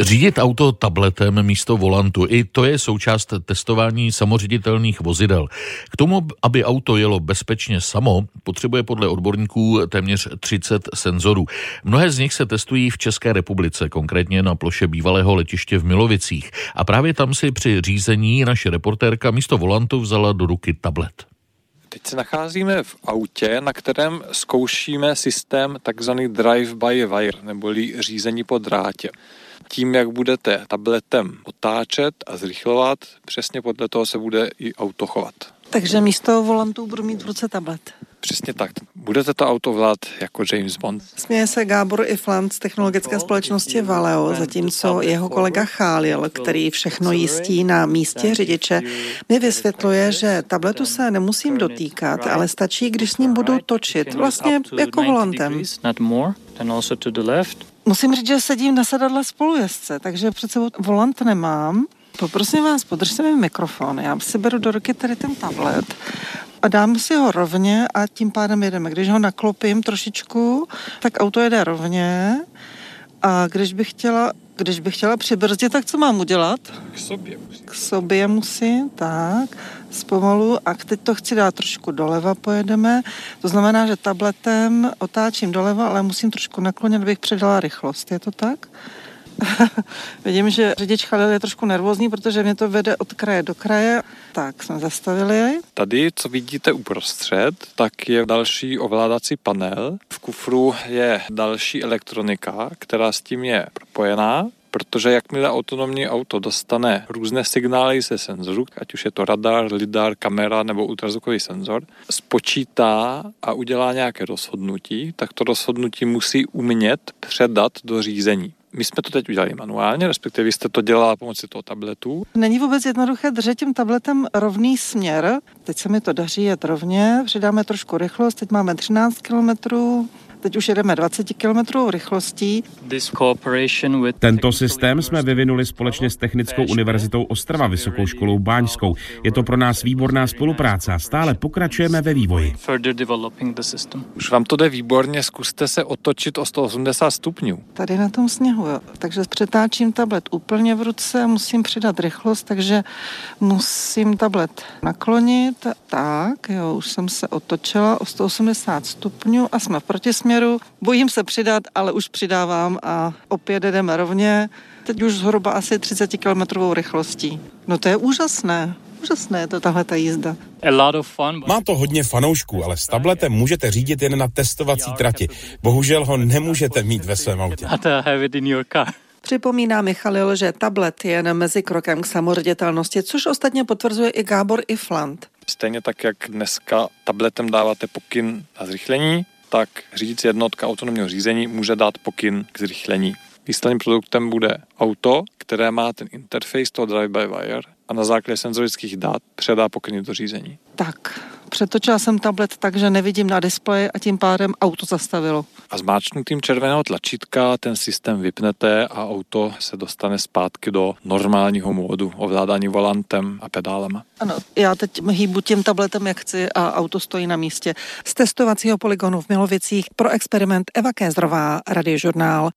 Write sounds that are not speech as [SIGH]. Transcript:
Řídit auto tabletem místo volantu, i to je součást testování samoředitelných vozidel. K tomu, aby auto jelo bezpečně samo, potřebuje podle odborníků téměř 30 senzorů. Mnohé z nich se testují v České republice, konkrétně na ploše bývalého letiště v Milovicích. A právě tam si při řízení naše reportérka místo volantu vzala do ruky tablet. Teď se nacházíme v autě, na kterém zkoušíme systém takzvaný drive-by-wire, neboli řízení po drátě tím, jak budete tabletem otáčet a zrychlovat, přesně podle toho se bude i auto chovat. Takže místo volantů budu mít v ruce tablet. Přesně tak. Budete to auto vlád jako James Bond. Směje se Gábor Iflant z technologické společnosti Valeo, zatímco jeho kolega Chálil, který všechno jistí na místě řidiče, mi vysvětluje, že tabletu se nemusím dotýkat, ale stačí, když s ním budu točit, vlastně jako volantem. Musím říct, že sedím na sedadle spolujezdce, takže před sebou volant nemám. Poprosím vás, podržte mi mikrofon. Já si beru do ruky tady ten tablet a dám si ho rovně a tím pádem jedeme. Když ho naklopím trošičku, tak auto jede rovně a když bych chtěla, když bych chtěla přibrzdit, tak co mám udělat? K sobě musím. K sobě musím, tak, zpomalu a teď to chci dát trošku doleva, pojedeme. To znamená, že tabletem otáčím doleva, ale musím trošku naklonit, abych předala rychlost. Je to tak? [LAUGHS] Vidím, že řidič Chalil je trošku nervózní, protože mě to vede od kraje do kraje. Tak, jsme zastavili. Tady, co vidíte uprostřed, tak je další ovládací panel. V kufru je další elektronika, která s tím je propojená protože jakmile autonomní auto dostane různé signály ze senzoru, ať už je to radar, lidar, kamera nebo ultrazvukový senzor, spočítá a udělá nějaké rozhodnutí, tak to rozhodnutí musí umět předat do řízení. My jsme to teď udělali manuálně, respektive vy jste to dělala pomocí toho tabletu. Není vůbec jednoduché držet tím tabletem rovný směr. Teď se mi to daří jet rovně, přidáme trošku rychlost, teď máme 13 kilometrů, Teď už jedeme 20 km rychlostí. Tento systém jsme vyvinuli společně s Technickou univerzitou Ostrava Vysokou školou Báňskou. Je to pro nás výborná spolupráce a stále pokračujeme ve vývoji. Už vám to jde výborně, zkuste se otočit o 180 stupňů. Tady na tom sněhu, jo. Takže přetáčím tablet úplně v ruce, musím přidat rychlost, takže musím tablet naklonit. Tak, jo, už jsem se otočila o 180 stupňů a jsme v protisměru směru. Bojím se přidat, ale už přidávám a opět jdeme rovně. Teď už zhruba asi 30 km rychlostí. No to je úžasné. Úžasné je to tahle ta jízda. Má to hodně fanoušků, ale s tabletem můžete řídit jen na testovací trati. Bohužel ho nemůžete mít ve svém autě. [LAUGHS] Připomíná Michalil, že tablet je jen mezi krokem k samoředitelnosti, což ostatně potvrzuje i Gábor Ifland. Stejně tak, jak dneska tabletem dáváte pokyn na zrychlení, tak řídící jednotka autonomního řízení může dát pokyn k zrychlení. Výsledným produktem bude auto, které má ten interface toho drive-by-wire a na základě senzorických dat předá pokyny do řízení. Tak, přetočila jsem tablet tak, že nevidím na displeji a tím pádem auto zastavilo. A zmáčknutím červeného tlačítka ten systém vypnete a auto se dostane zpátky do normálního módu ovládání volantem a pedálema. Ano, já teď hýbu tím tabletem, jak chci a auto stojí na místě. Z testovacího poligonu v Milovicích pro experiment Eva Kézrová, radiožurnál.